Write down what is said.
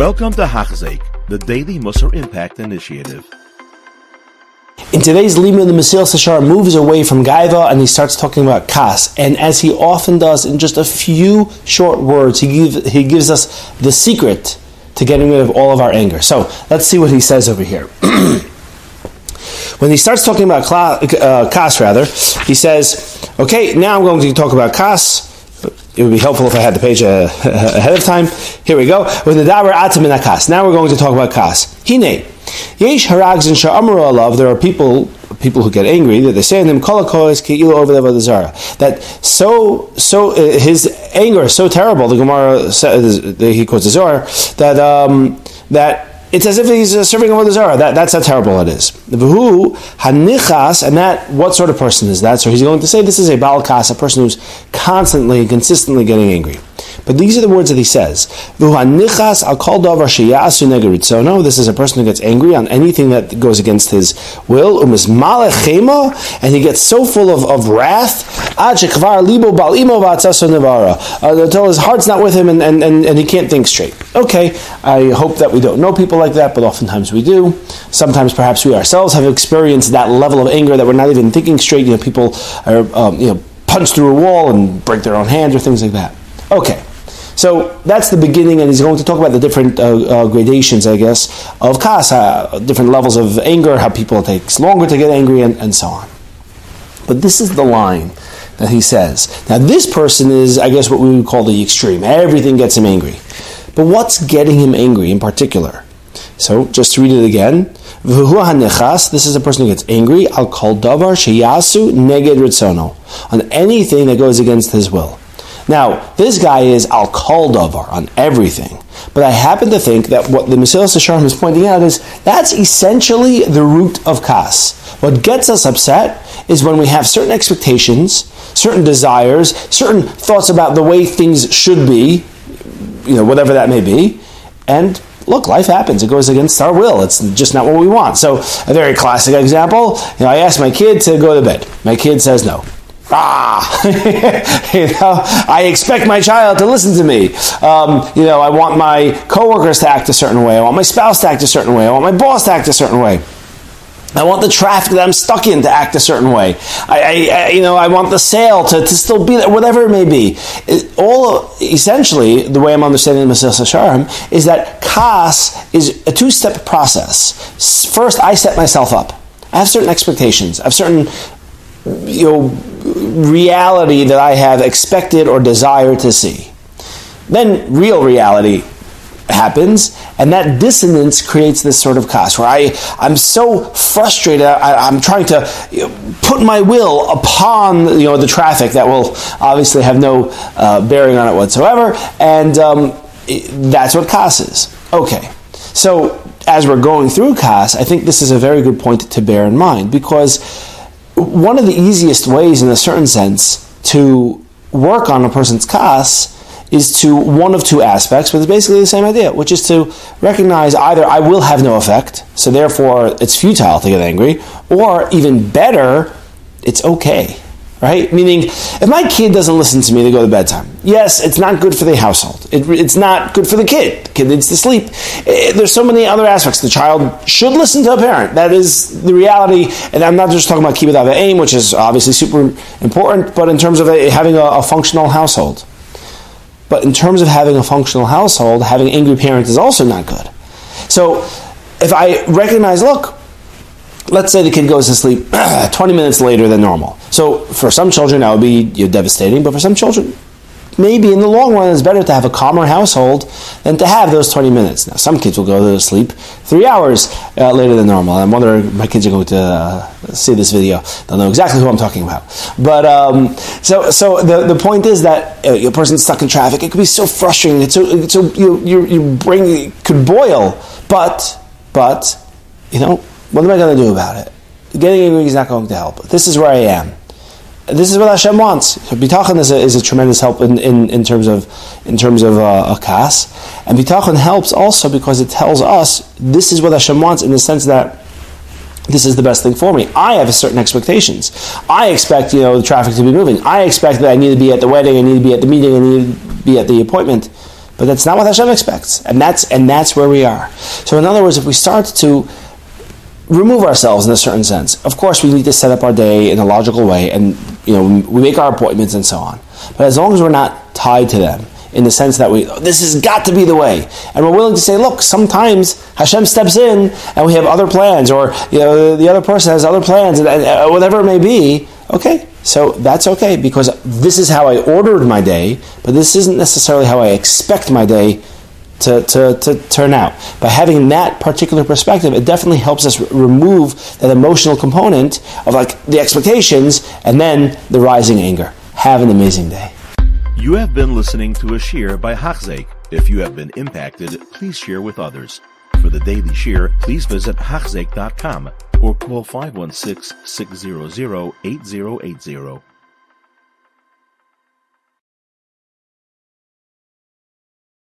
Welcome to Hachzik, the Daily Musar Impact Initiative. In today's Lima, the Mesilas Yesharim moves away from Gaiva and he starts talking about Kas. And as he often does in just a few short words, he, give, he gives us the secret to getting rid of all of our anger. So let's see what he says over here. when he starts talking about uh, Kas, rather, he says, okay, now I'm going to talk about Kas it would be helpful if I had the page uh, ahead of time. Here we go. With the davar atam in kas. Now we're going to talk about kas. Hine. Yesh harags and sha'amru alav. There are people people who get angry that they say in ki'ilu over the zara. That so so uh, his anger is so terrible. The Gemara says he quotes the Zohar that um, that it's as if he's uh, serving the Zara. That, that's how terrible it is. V'hu hanichas, and that, what sort of person is that? So he's going to say this is a balkas, a person who's constantly and consistently getting angry. But these are the words that he says. So no, this is a person who gets angry on anything that goes against his will. Umis malechema, and he gets so full of, of wrath uh, until his heart's not with him and, and, and, and he can't think straight. Okay, I hope that we don't know people like that, but oftentimes we do. Sometimes perhaps we ourselves have experienced that level of anger that we're not even thinking straight. You know, people are, um, you know, punch through a wall and break their own hands or things like that. Okay. So that's the beginning, and he's going to talk about the different uh, uh, gradations, I guess, of kas, uh, different levels of anger, how people takes longer to get angry, and, and so on. But this is the line that he says. Now, this person is, I guess, what we would call the extreme. Everything gets him angry. But what's getting him angry in particular? So, just to read it again. This is a person who gets angry. Al kol davar sheyasu neged ritzono on anything that goes against his will. Now, this guy is al kol davar on everything. But I happen to think that what the Mesilas Yesharim is pointing out is that's essentially the root of kas. What gets us upset is when we have certain expectations, certain desires, certain thoughts about the way things should be, you know, whatever that may be, and look, life happens. It goes against our will. It's just not what we want. So, a very classic example, you know, I ask my kid to go to bed. My kid says no ah, you know, I expect my child to listen to me. Um, you know, I want my coworkers to act a certain way. I want my spouse to act a certain way. I want my boss to act a certain way. I want the traffic that I'm stuck in to act a certain way. I, I, you know, I want the sale to, to still be there, whatever it may be. It, all essentially, the way I'm understanding the Mesilas Yesharim is that kas is a two-step process. First, I set myself up. I have certain expectations. I have certain you know, reality that I have expected or desired to see. Then real reality happens, and that dissonance creates this sort of cost where I, I'm so frustrated, I, am trying to put my will upon you know, the traffic that will obviously have no uh, bearing on it whatsoever, and um, that's what kas is. Okay, so as we're going through kas, I think this is a very good point to bear in mind because one of the easiest ways, in a certain sense, to work on a person's kas is to one of two aspects, but it's basically the same idea, which is to recognize either I will have no effect, so therefore it's futile to get angry, or even better, it's okay right? Meaning, if my kid doesn't listen to me to go to bedtime, yes, it's not good for the household. It, it's not good for the kid. The kid needs to sleep. It, eh, there's so many other aspects. The child should listen to a parent. That is the reality. And I'm not just talking about kibbud aim, which is obviously super important, but in terms of a, having a, a functional household. But in terms of having a functional household, having angry parents is also not good. So if I recognize, look, let's say the kid goes to sleep 20 minutes later than normal. So for some children, that would be devastating, but for some children, maybe in the long run, it's better to have a calmer household than to have those 20 minutes. Now, some kids will go to sleep three hours uh, later than normal. I'm wondering, my kids are going to uh, see this video. They'll know exactly who I'm talking about. But um, so, so the, the point is that uh, a person's stuck in traffic. It could be so frustrating. It's so, it's so you, you, your brain could boil. But, but, you know, what am I going to do about it? Getting angry is not going to help. This is where I am. This is what Hashem wants. Bitachon is a, is a tremendous help in, in, in terms of in terms of uh, a kas, and bitachon helps also because it tells us this is what Hashem wants in the sense that this is the best thing for me. I have certain expectations. I expect you know the traffic to be moving. I expect that I need to be at the wedding. I need to be at the meeting. I need to be at the appointment. But that's not what Hashem expects, and that's and that's where we are. So, in other words, if we start to remove ourselves in a certain sense, of course, we need to set up our day in a logical way, and you know, we make our appointments and so on. But as long as we're not tied to them, in the sense that we this has got to be the way, and we're willing to say, look, sometimes Hashem steps in, and we have other plans, or you know, the other person has other plans, and, whatever it may be. Okay, so that's okay because this is how I ordered my day, but this isn't necessarily how I expect my day to, to, to turn out. By having that particular perspective, it definitely helps us remove that emotional component of like the expectations and then the rising anger. Have an amazing day. You have been listening to a shiur by Hachzeik. If you have been impacted, please share with others. For the daily shiur, please visit Hachzeik.com or call 516 600 8080.